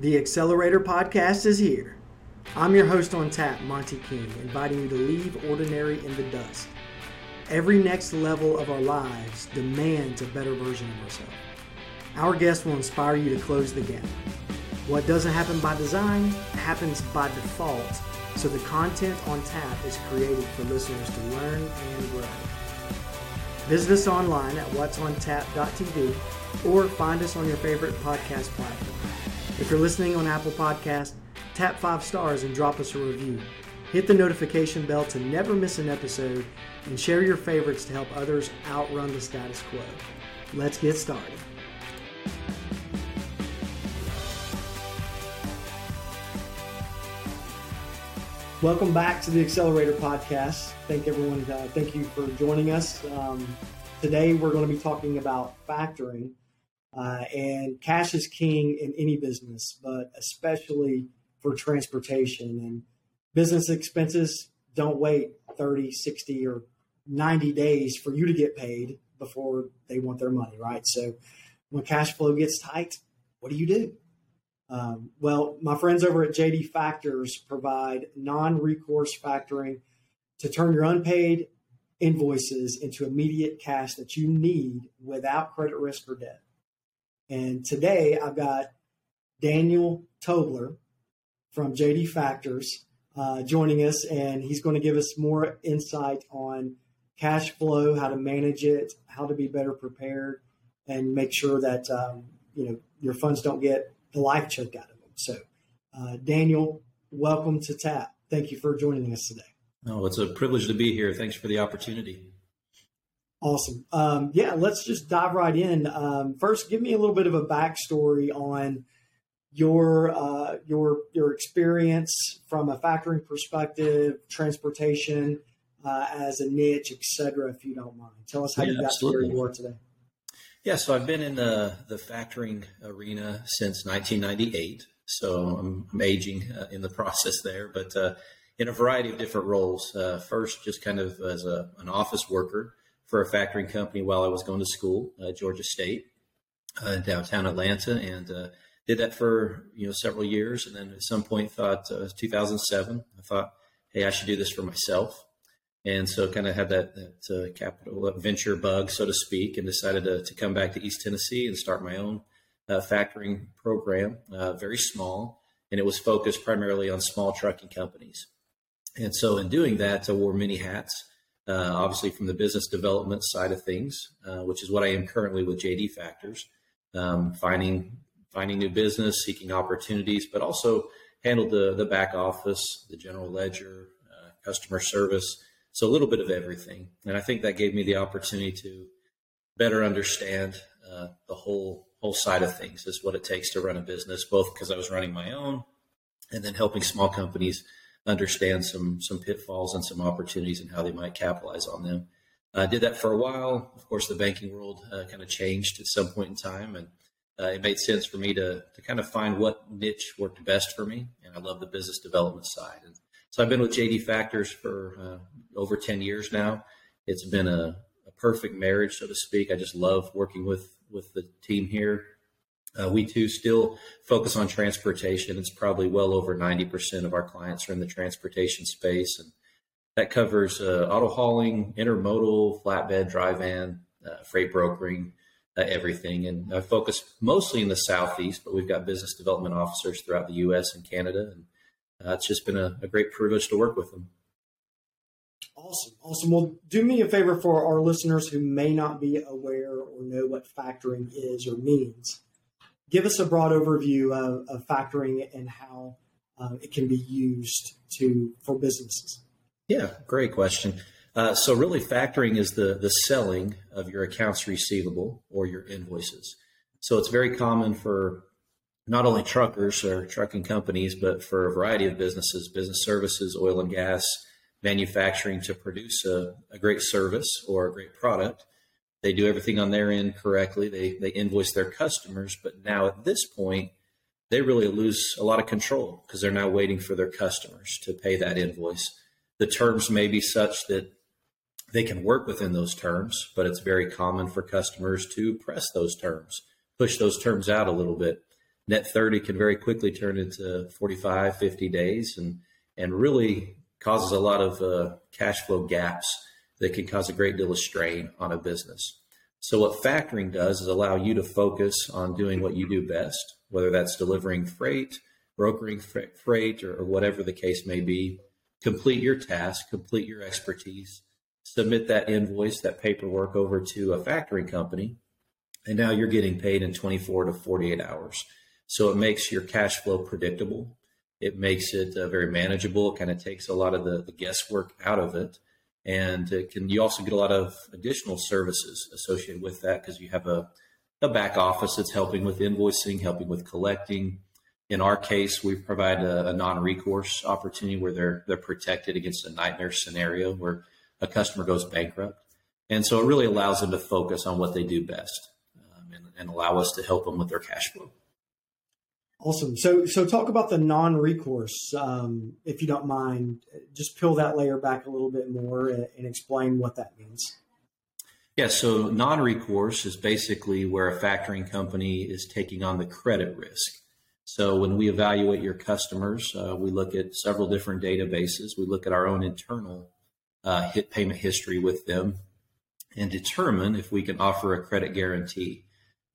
The Accelerator Podcast is here. I'm your host on tap, Monty King, inviting you to leave ordinary in the dust. Every next level of our lives demands a better version of ourselves. Our guests will inspire you to close the gap. What doesn't happen by design happens by default, so the content on tap is created for listeners to learn and grow. Visit us online at what'sontap.tv or find us on your favorite podcast platform. If you're listening on Apple Podcast, tap five stars and drop us a review. Hit the notification bell to never miss an episode and share your favorites to help others outrun the status quo. Let's get started. Welcome back to the Accelerator Podcast. Thank everyone. Uh, thank you for joining us. Um, today we're going to be talking about factoring, uh, and cash is king in any business, but especially for transportation and business expenses. Don't wait 30, 60, or 90 days for you to get paid before they want their money, right? So when cash flow gets tight, what do you do? Um, well, my friends over at JD Factors provide non recourse factoring to turn your unpaid invoices into immediate cash that you need without credit risk or debt. And today I've got Daniel Tobler from JD Factors uh, joining us, and he's going to give us more insight on cash flow, how to manage it, how to be better prepared, and make sure that um, you know your funds don't get the life choked out of them. So, uh, Daniel, welcome to TAP. Thank you for joining us today. Oh, it's a privilege to be here. Thanks for the opportunity. Awesome. Um, yeah, let's just dive right in. Um, first, give me a little bit of a backstory on your uh, your your experience from a factoring perspective, transportation uh, as a niche, etc. If you don't mind, tell us how yeah, you got absolutely. to where you are today. Yeah, so I've been in the the factoring arena since 1998. So I'm, I'm aging uh, in the process there, but uh, in a variety of different roles. Uh, first, just kind of as a, an office worker for a factoring company while I was going to school, uh, Georgia State, uh, downtown Atlanta, and uh, did that for you know several years. And then at some point, thought uh, 2007, I thought, hey, I should do this for myself. And so, kind of had that, that uh, capital venture bug, so to speak, and decided to, to come back to East Tennessee and start my own factoring program. very small, and it was focused primarily on small trucking companies. And so, in doing that, I wore many hats. Uh, obviously, from the business development side of things, uh, which is what I am currently with JD Factors, um, finding finding new business, seeking opportunities, but also handled the the back office, the general ledger, uh, customer service. So a little bit of everything, and I think that gave me the opportunity to better understand uh, the whole whole side of things, is what it takes to run a business, both because I was running my own, and then helping small companies understand some some pitfalls and some opportunities and how they might capitalize on them. I did that for a while. Of course, the banking world uh, kind of changed at some point in time, and uh, it made sense for me to to kind of find what niche worked best for me. And I love the business development side. And so I've been with JD Factors for uh, over ten years now. It's been a, a perfect marriage, so to speak. I just love working with with the team here. Uh, we too still focus on transportation. It's probably well over 90% of our clients are in the transportation space. And that covers uh, auto hauling, intermodal, flatbed, dry van, uh, freight brokering, uh, everything. And I focus mostly in the Southeast, but we've got business development officers throughout the U.S. and Canada. And uh, it's just been a, a great privilege to work with them. Awesome. Awesome. Well, do me a favor for our listeners who may not be aware or know what factoring is or means give us a broad overview of, of factoring and how uh, it can be used to for businesses. Yeah, great question. Uh, so really, factoring is the the selling of your accounts receivable or your invoices. So it's very common for not only truckers or trucking companies, but for a variety of businesses, business services, oil and gas, manufacturing to produce a, a great service or a great product they do everything on their end correctly. They they invoice their customers, but now at this point, they really lose a lot of control because they're now waiting for their customers to pay that invoice. The terms may be such that they can work within those terms, but it's very common for customers to press those terms, push those terms out a little bit. net 30 can very quickly turn into 45, 50 days and, and really causes a lot of uh, cash flow gaps that can cause a great deal of strain on a business. So what factoring does is allow you to focus on doing what you do best, whether that's delivering freight, brokering freight, or, or whatever the case may be. Complete your task, complete your expertise, submit that invoice, that paperwork over to a factoring company, and now you're getting paid in 24 to 48 hours. So it makes your cash flow predictable. It makes it uh, very manageable. It kind of takes a lot of the, the guesswork out of it and it can you also get a lot of additional services associated with that because you have a, a back office that's helping with invoicing helping with collecting. In our case we provide a, a, non-recourse opportunity where they're they're protected against a nightmare scenario where a customer goes bankrupt. And so it really allows them to focus on what they do best um, and, and allow us to help them with their cash flow Awesome. So, so talk about the non-recourse, um, if you don't mind. Just peel that layer back a little bit more and, and explain what that means. Yeah. So, non-recourse is basically where a factoring company is taking on the credit risk. So, when we evaluate your customers, uh, we look at several different databases. We look at our own internal uh, hit payment history with them, and determine if we can offer a credit guarantee,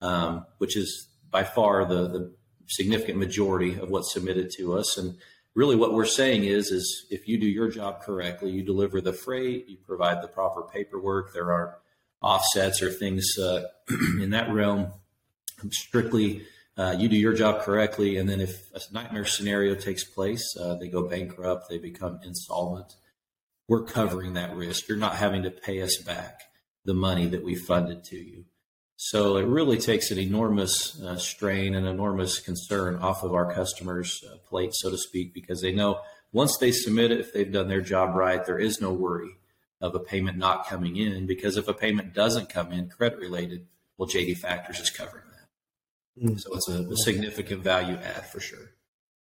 um, which is by far the the significant majority of what's submitted to us. And really what we're saying is, is if you do your job correctly, you deliver the freight, you provide the proper paperwork, there are offsets or things uh, in that realm. Strictly, uh, you do your job correctly, and then if a nightmare scenario takes place, uh, they go bankrupt, they become insolvent. We're covering that risk. You're not having to pay us back the money that we funded to you. So it really takes an enormous uh, strain and enormous concern off of our customers' uh, plate, so to speak, because they know once they submit it, if they've done their job right, there is no worry of a payment not coming in. Because if a payment doesn't come in, credit related, well, JD Factors is covering that. Mm. So it's a, a significant value add for sure.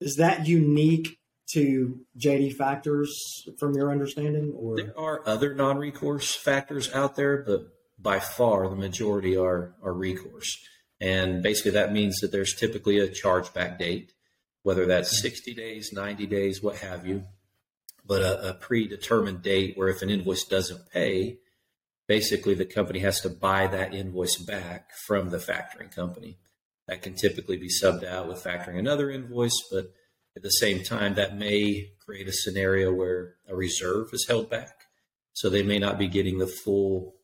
Is that unique to JD Factors from your understanding, or there are other non-recourse factors out there, but by far the majority are are recourse. And basically that means that there's typically a chargeback date, whether that's 60 days, 90 days, what have you, but a, a predetermined date where if an invoice doesn't pay, basically the company has to buy that invoice back from the factoring company. That can typically be subbed out with factoring another invoice, but at the same time, that may create a scenario where a reserve is held back. So they may not be getting the full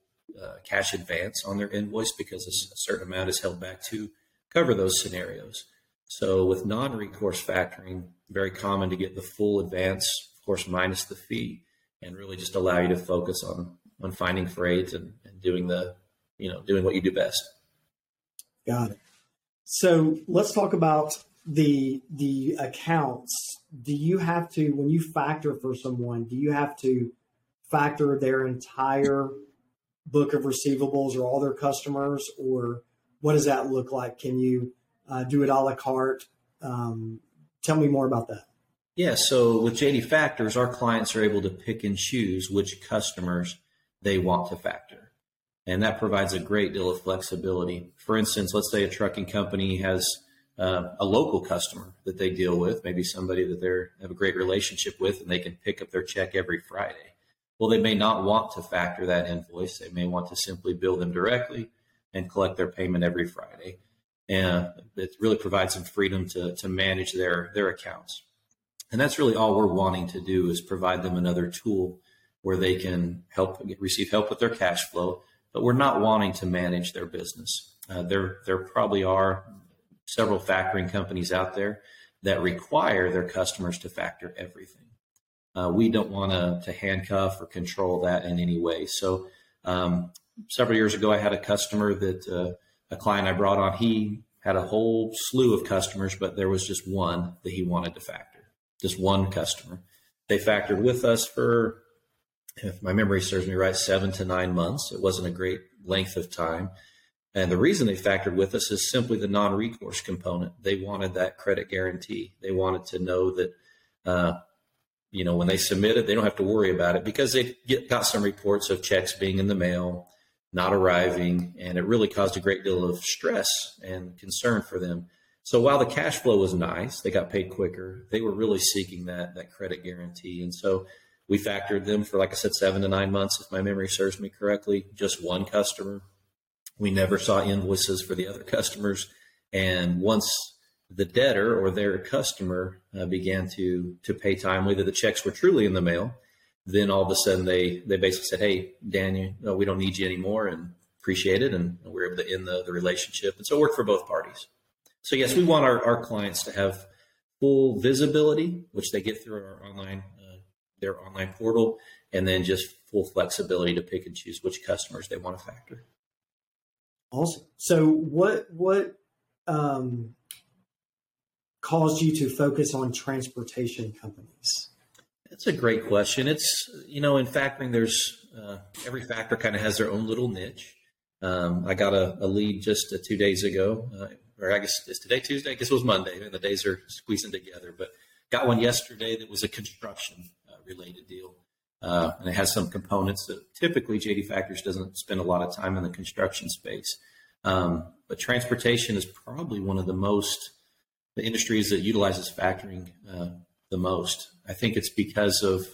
uh, cash advance on their invoice because a certain amount is held back to cover those scenarios. So with non-recourse factoring, very common to get the full advance, of course, minus the fee, and really just allow you to focus on on finding freight and, and doing the, you know, doing what you do best. Got it. So let's talk about the the accounts. Do you have to when you factor for someone? Do you have to factor their entire book of receivables or all their customers, or what does that look like? Can you uh, do it a la carte? Um, tell me more about that. Yeah, so with JD Factors, our clients are able to pick and choose which customers they want to factor. And that provides a great deal of flexibility. For instance, let's say a trucking company has uh, a local customer that they deal with, maybe somebody that they have a great relationship with, and they can pick up their check every Friday. Well, they may not want to factor that invoice. They may want to simply bill them directly and collect their payment every Friday. And it really provides some freedom to, to manage their, their accounts. And that's really all we're wanting to do is provide them another tool where they can help receive help with their cash flow, but we're not wanting to manage their business. Uh, there, there probably are several factoring companies out there that require their customers to factor everything. Uh, we don't want to handcuff or control that in any way. So um, several years ago, I had a customer that uh, a client I brought on. He had a whole slew of customers, but there was just one that he wanted to factor. Just one customer. They factored with us for, if my memory serves me right, seven to nine months. It wasn't a great length of time. And the reason they factored with us is simply the non recourse component. They wanted that credit guarantee. They wanted to know that uh, you know, when they submit it, they don't have to worry about it because they get, got some reports of checks being in the mail, not arriving, and it really caused a great deal of stress and concern for them. So while the cash flow was nice, they got paid quicker. They were really seeking that that credit guarantee, and so we factored them for, like I said, seven to nine months, if my memory serves me correctly. Just one customer. We never saw invoices for the other customers, and once the debtor or their customer uh, began to to pay timely, that the checks were truly in the mail, then all of a sudden they they basically said, "Hey, Daniel, no, we don't need you anymore," and appreciate it, and we are able to end the, the relationship, and so it worked for both parties. So yes, we want our, our clients to have full visibility, which they get through our online uh, their online portal, and then just full flexibility to pick and choose which customers they want to factor. Awesome. So what what um, caused you to focus on transportation companies? That's a great question. It's you know in factoring, there's uh, every factor kind of has their own little niche. Um, I got a, a lead just uh, two days ago, uh, or I guess it's today Tuesday? I guess it was Monday, and the days are squeezing together. But got one yesterday that was a construction uh, related deal, uh, and it has some components that typically JD Factors doesn't spend a lot of time in the construction space. Um, but transportation is probably one of the most the industries that utilizes factoring uh, the most. I think it's because of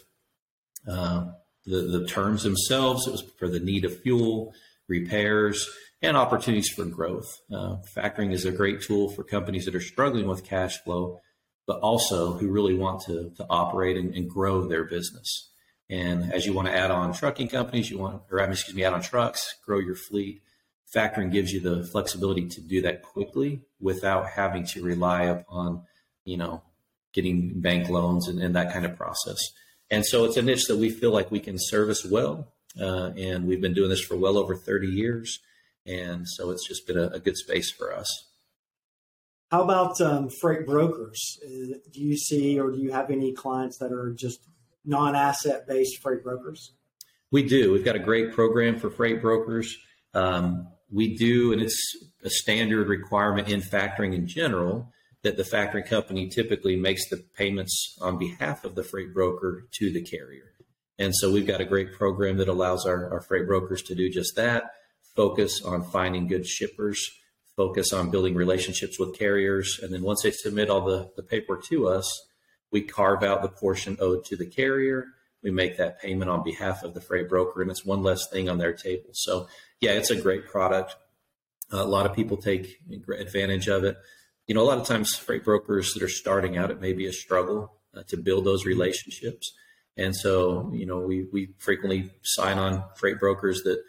uh, the, the terms themselves. It was for the need of fuel, repairs, and opportunities for growth. Uh, factoring is a great tool for companies that are struggling with cash flow, but also who really want to, to operate and, and grow their business. And as you want to add on trucking companies, you want, or excuse me, add on trucks, grow your fleet. Factoring gives you the flexibility to do that quickly without having to rely upon, you know, getting bank loans and, and that kind of process. And so it's a niche that we feel like we can service well. Uh, and we've been doing this for well over 30 years. And so it's just been a, a good space for us. How about um, freight brokers? Uh, do you see or do you have any clients that are just non asset based freight brokers? We do. We've got a great program for freight brokers. Um, we do, and it's a standard requirement in factoring in general that the factoring company typically makes the payments on behalf of the freight broker to the carrier. And so we've got a great program that allows our, our freight brokers to do just that focus on finding good shippers, focus on building relationships with carriers. And then once they submit all the, the paperwork to us, we carve out the portion owed to the carrier. We make that payment on behalf of the freight broker, and it's one less thing on their table. So, yeah, it's a great product. A lot of people take advantage of it. You know, a lot of times freight brokers that are starting out, it may be a struggle uh, to build those relationships. And so, you know, we, we frequently sign on freight brokers that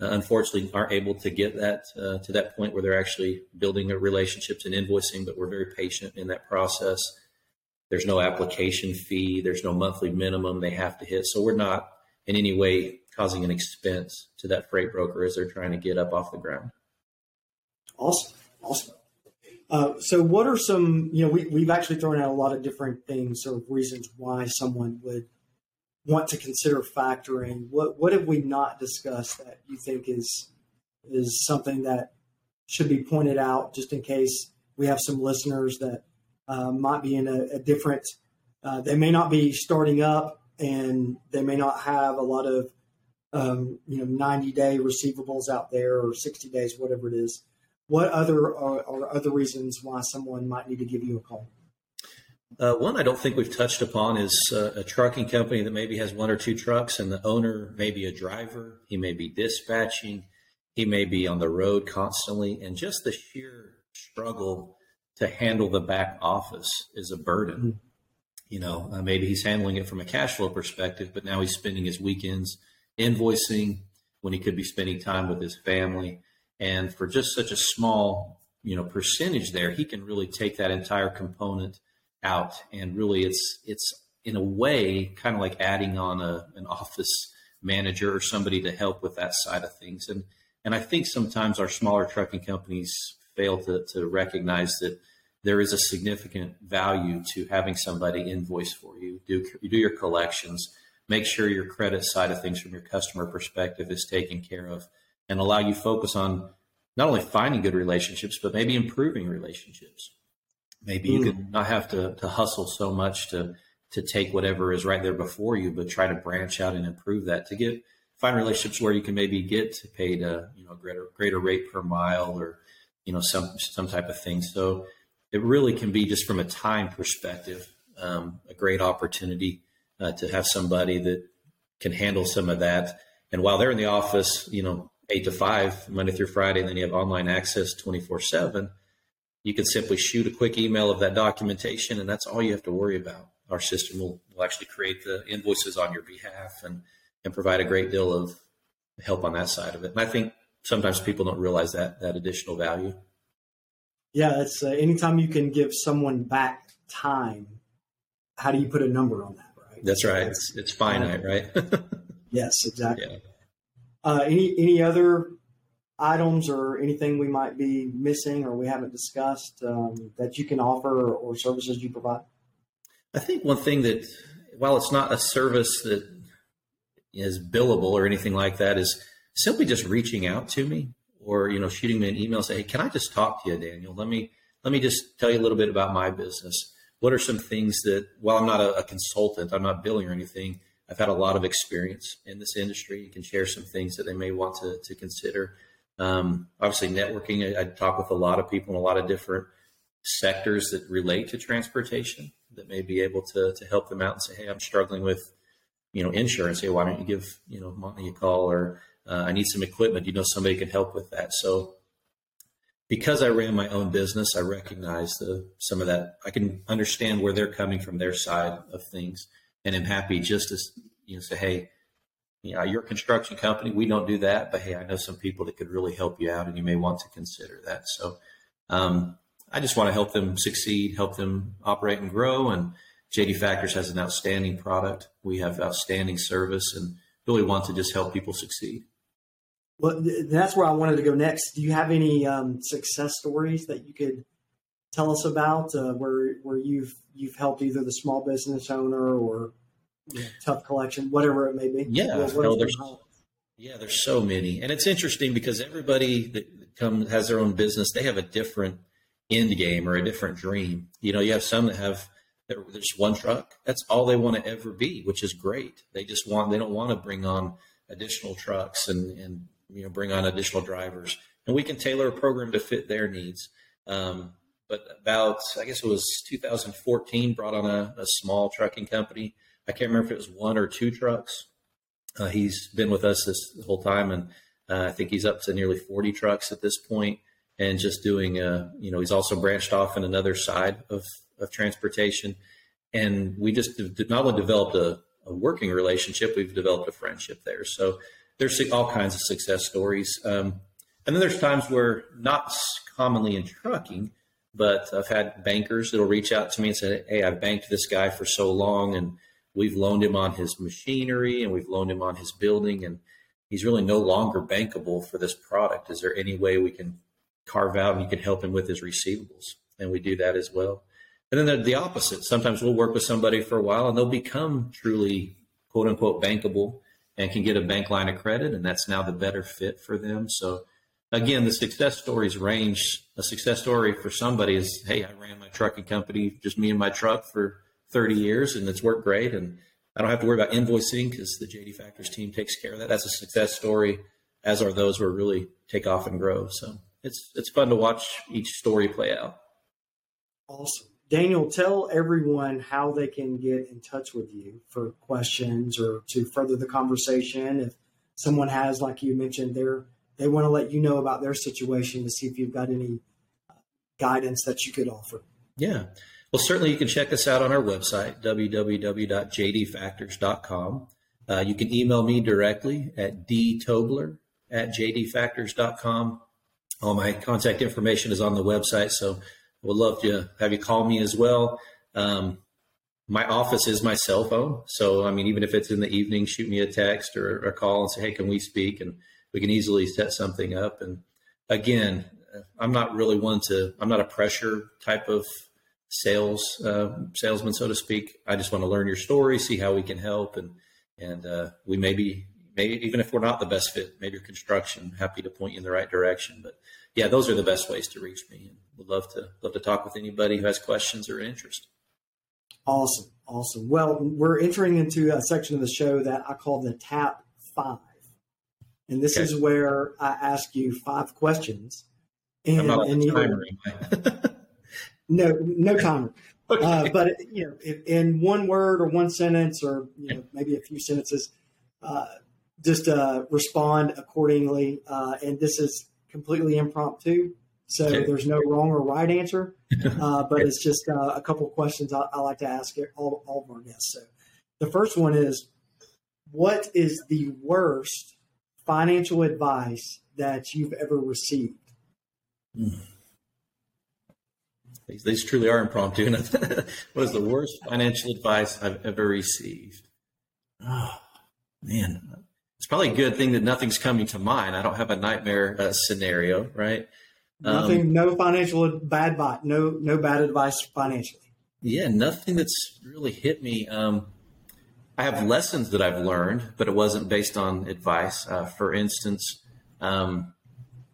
uh, unfortunately aren't able to get that uh, to that point where they're actually building relationships and invoicing, but we're very patient in that process. There's no application fee, there's no monthly minimum they have to hit. So we're not in any way causing an expense to that freight broker as they're trying to get up off the ground. Awesome. Awesome. Uh, so, what are some, you know, we, we've actually thrown out a lot of different things or reasons why someone would want to consider factoring, what what have we not discussed that you think is is something that should be pointed out, just in case we have some listeners that uh, might be in a, a different. Uh, they may not be starting up, and they may not have a lot of um, you know 90 day receivables out there or 60 days, whatever it is. What other are, are other reasons why someone might need to give you a call? Uh, one I don't think we've touched upon is uh, a trucking company that maybe has one or two trucks, and the owner may be a driver. He may be dispatching. He may be on the road constantly, and just the sheer struggle to handle the back office is a burden. Mm-hmm. You know, uh, maybe he's handling it from a cash flow perspective, but now he's spending his weekends invoicing when he could be spending time with his family. And for just such a small, you know, percentage there, he can really take that entire component out and really it's it's in a way kind of like adding on a, an office manager or somebody to help with that side of things and and I think sometimes our smaller trucking companies fail to, to recognize that there is a significant value to having somebody invoice for you. Do you do your collections. Make sure your credit side of things from your customer perspective is taken care of and allow you focus on not only finding good relationships but maybe improving relationships. Maybe you mm. could not have to, to hustle so much to to take whatever is right there before you, but try to branch out and improve that to get find relationships where you can maybe get paid a you know greater greater rate per mile or you know some some type of thing. So it really can be just from a time perspective, um, a great opportunity uh, to have somebody that can handle some of that. And while they're in the office, you know, eight to five, Monday through Friday, and then you have online access 24 seven, you can simply shoot a quick email of that documentation, and that's all you have to worry about. Our system will, will actually create the invoices on your behalf and, and provide a great deal of help on that side of it. And I think sometimes people don't realize that that additional value. Yeah, it's uh, anytime you can give someone back time. How do you put a number on that? Right. That's right. It's, it's finite, right? yes, exactly. Yeah. Uh, any any other items or anything we might be missing or we haven't discussed um, that you can offer or, or services you provide? I think one thing that, while it's not a service that is billable or anything like that, is simply just reaching out to me or you know shooting me an email say hey can i just talk to you daniel? Let me let me just tell you a little bit about my business. What are some things that while i'm not a, a consultant i'm not billing or anything i've had a lot of experience in this industry. You can share some things that they may want to, to consider. Um, obviously networking I, I talk with a lot of people in a lot of different sectors that relate to transportation that may be able to, to help them out and say hey i'm struggling with you know insurance. Hey why don't you give you know monty a call or uh, I need some equipment. You know, somebody can help with that. So because I ran my own business, I recognize the, some of that. I can understand where they're coming from their side of things. And I'm happy just to, you know, say, Hey, you know, your construction company, we don't do that, but Hey, I know some people that could really help you out and you may want to consider that. So, um, I just want to help them succeed, help them operate and grow. And JD Factors has an outstanding product. We have outstanding service and really want to just help people succeed. Well, that's where I wanted to go next. Do you have any um, success stories that you could tell us about uh, where where you've you've helped either the small business owner or you know, tough collection, whatever it may be? Yeah, well, there's, yeah, there's so many, and it's interesting because everybody that comes has their own business. They have a different end game or a different dream. You know, you have some that have there's one truck. That's all they want to ever be, which is great. They just want they don't want to bring on additional trucks and and you know bring on additional drivers, and we can tailor a program to fit their needs. Um, but about I guess it was 2014 brought on a, a, small trucking company. I can't remember if it was one or two trucks. Uh, he's been with us this whole time, and uh, I think he's up to nearly 40 trucks at this point, and just doing. Uh, you know, he's also branched off in another side of of transportation, and we just not only developed a, a working relationship, we've developed a friendship there. So there's all kinds of success stories. Um, and then there's times where not commonly in trucking, but I've had bankers that'll reach out to me and say, Hey, I've banked this guy for so long and we've loaned him on his machinery and we've loaned him on his building and he's really no longer bankable for this product. Is there any way we can carve out and you can help him with his receivables? And we do that as well. And then the opposite. Sometimes we'll work with somebody for a while and they'll become truly quote unquote bankable and can get a bank line of credit, and that's now the better fit for them. So, again, the success stories range. A success story for somebody is, hey, I ran my trucking company, just me and my truck for 30 years, and it's worked great, and I don't have to worry about invoicing because the JD Factors team takes care of that. That's a success story, as are those where really take off and grow. So it's it's fun to watch each story play out. Awesome. Daniel, tell everyone how they can get in touch with you for questions or to further the conversation. If someone has, like you mentioned, they they want to let you know about their situation to see if you've got any uh, guidance that you could offer. Yeah. Well, certainly you can check us out on our website, www.jdfactors.com. Uh, you can email me directly at dtobler at jdfactors.com. All my contact information is on the website, so would love to have you call me as well. Um, my office is my cell phone. So, I mean, even if it's in the evening, shoot me a text or a call and say, hey, can we speak? And we can easily set something up. And again, I'm not really one to, I'm not a pressure type of sales uh, salesman, so to speak. I just want to learn your story, see how we can help. And, and uh, we may be, maybe even if we're not the best fit, maybe construction, happy to point you in the right direction. But yeah, those are the best ways to reach me. And would love to love to talk with anybody who has questions or interest. Awesome, awesome. Well, we're entering into a section of the show that I call the Tap Five, and this okay. is where I ask you five questions. And, and either, No, no timer. okay. uh, but you know, if, in one word or one sentence, or you know, maybe a few sentences, uh, just uh, respond accordingly. Uh, and this is completely impromptu, so okay. there's no wrong or right answer. Uh, but it's just uh, a couple of questions I, I, like to ask all, all of our guests. So the first one is, what is the worst financial advice that you've ever received? Mm. These, these truly are impromptu. what is the worst financial advice I've ever received? Oh, man. It's probably a good thing that nothing's coming to mind. I don't have a nightmare uh, scenario, right? Nothing, um, no financial bad bot, no no bad advice financially. Yeah, nothing that's really hit me. Um, I have lessons that I've learned, but it wasn't based on advice. Uh, for instance, um,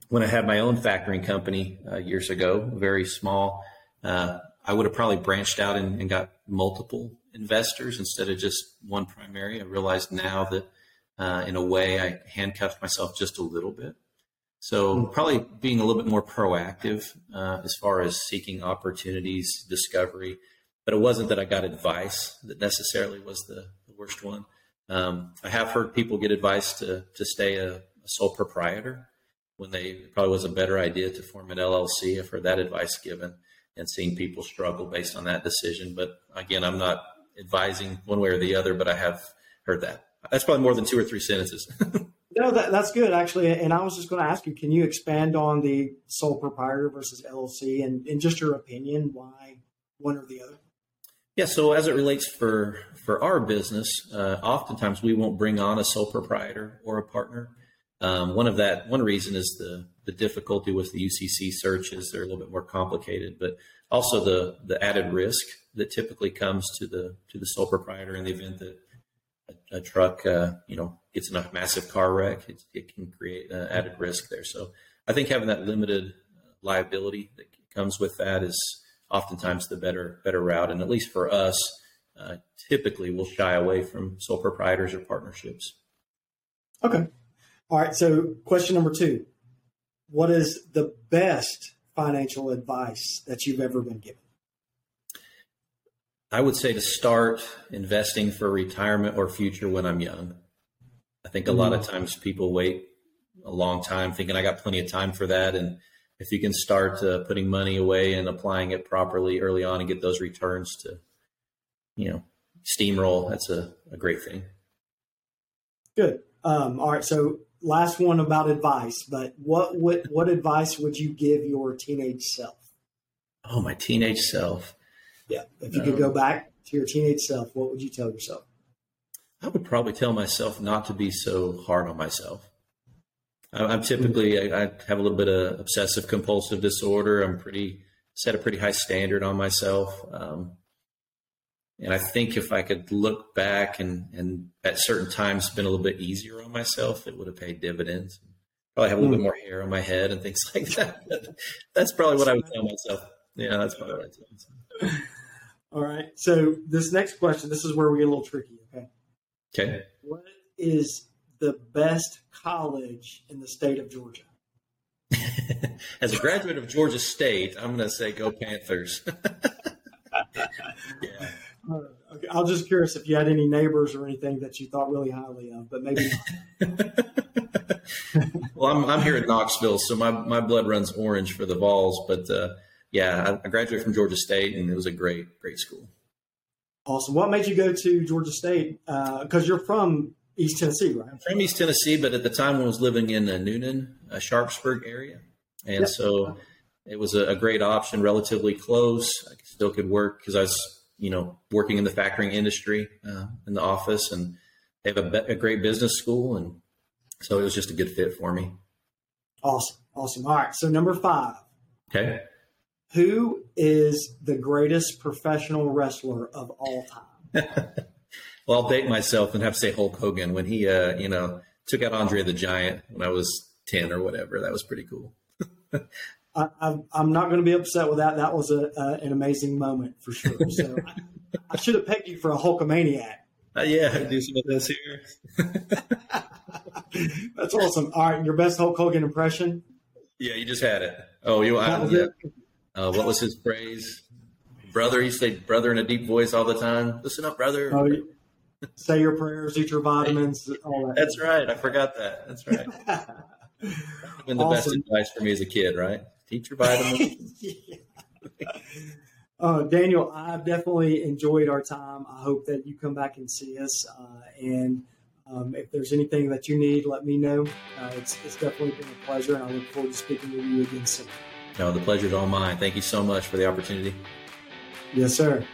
when I had my own factoring company uh, years ago, very small, uh, I would have probably branched out and, and, got multiple investors instead of just one primary. I realized now that uh, in a way I handcuffed myself just a little bit. So probably being a little bit more proactive uh, as far as seeking opportunities, discovery. But it wasn't that I got advice that necessarily was the, the worst one. Um, I have heard people get advice to to stay a, a sole proprietor when they probably was a better idea to form an LLC. I've heard that advice given and seeing people struggle based on that decision. But again, I'm not advising one way or the other, but I have heard that. That's probably more than two or three sentences. no, that, that's good actually. And I was just going to ask you, can you expand on the sole proprietor versus LLC and, and just your opinion why one or the other? Yeah, so as it relates for for our business, uh, oftentimes we won't bring on a sole proprietor or a partner. Um, one of that one reason is the the difficulty with the UCC searches; they're a little bit more complicated, but also the the added risk that typically comes to the to the sole proprietor in the event that a, a truck, uh, you know, gets in a massive car wreck. It, it can create uh, added risk there. So I think having that limited liability that comes with that is oftentimes the better better route. And at least for us, uh, typically we'll shy away from sole proprietors or partnerships. Okay. All right. So question number two: What is the best financial advice that you've ever been given? I would say to start investing for retirement or future when I'm young. I think a mm-hmm. lot of mm. times people wait a long time thinking I got plenty of time for that. And if you can start uh, putting money away and applying it properly early on and get those returns to, you know, steamroll, that's a, a great thing. Good. Um, all right. So last one about advice, but what, what, what advice would you give your teenage self? Oh, my teenage self. Yeah. If you could go back to your teenage self, what would you tell yourself? I would probably tell myself not to be so hard on myself. I'm typically I, have a little bit of obsessive compulsive disorder. I'm pretty set a pretty high standard on myself, um, and I think if I could look back and and at certain times been a little bit easier on myself, it would have paid dividends. Probably have a little bit hmm. more hair on my head and things like that. that's probably what I would tell myself. Yeah, that's probably what I tell myself. All right. So this next question, this is where we get a little tricky. Okay. Okay. What is the best college in the state of Georgia? As a graduate of Georgia State, I'm going to say go Panthers. yeah. Uh, okay. I was just curious if you had any neighbors or anything that you thought really highly of, but maybe well, I'm, I'm here in Knoxville, so my, my blood runs orange for the Vols. But uh, yeah, I, I graduated from Georgia State, and it was a great, great school. Awesome. What made you go to Georgia State? Because uh, you're from East Tennessee, right? I'm from East Tennessee, but at the time I was living in uh, Newnan, a Sharpsburg area, and yep. so it was a, a, great option, relatively close. I still could work because I was, you know, working in the factoring industry uh, in the office, and they have a, a great business school, and so it was just a good fit for me. Awesome, awesome. All right, so number five. Okay. Who is the greatest professional wrestler of all time? well, I'll date myself and have to say Hulk Hogan when he, uh, you know, took out Andre the Giant when I was 10 or whatever. That was pretty cool. I, am not going to be upset with that. That was a, uh, an amazing moment for sure. So I, I, should have pegged you for a Hulkamaniac. Uh, yeah, do some of this here. That's awesome. All right, your best Hulk Hogan impression? Yeah, you just had it. Oh, you. I, yeah. Uh, what was his phrase? Brother, he said, brother in a deep voice all the time. Listen up, brother. Oh, say your prayers, eat your vitamins, all that. That's right. I forgot that. That's right. been the awesome. best advice for me as a kid, right? Teach your vitamins. uh, Daniel, I've definitely enjoyed our time. I hope that you come back and see us. Uh, and um, if there's anything that you need, let me know. Uh, it's, it's definitely been a pleasure, and I look forward to speaking with you again soon. No, the pleasure's all mine. Thank you so much for the opportunity. Yes, sir.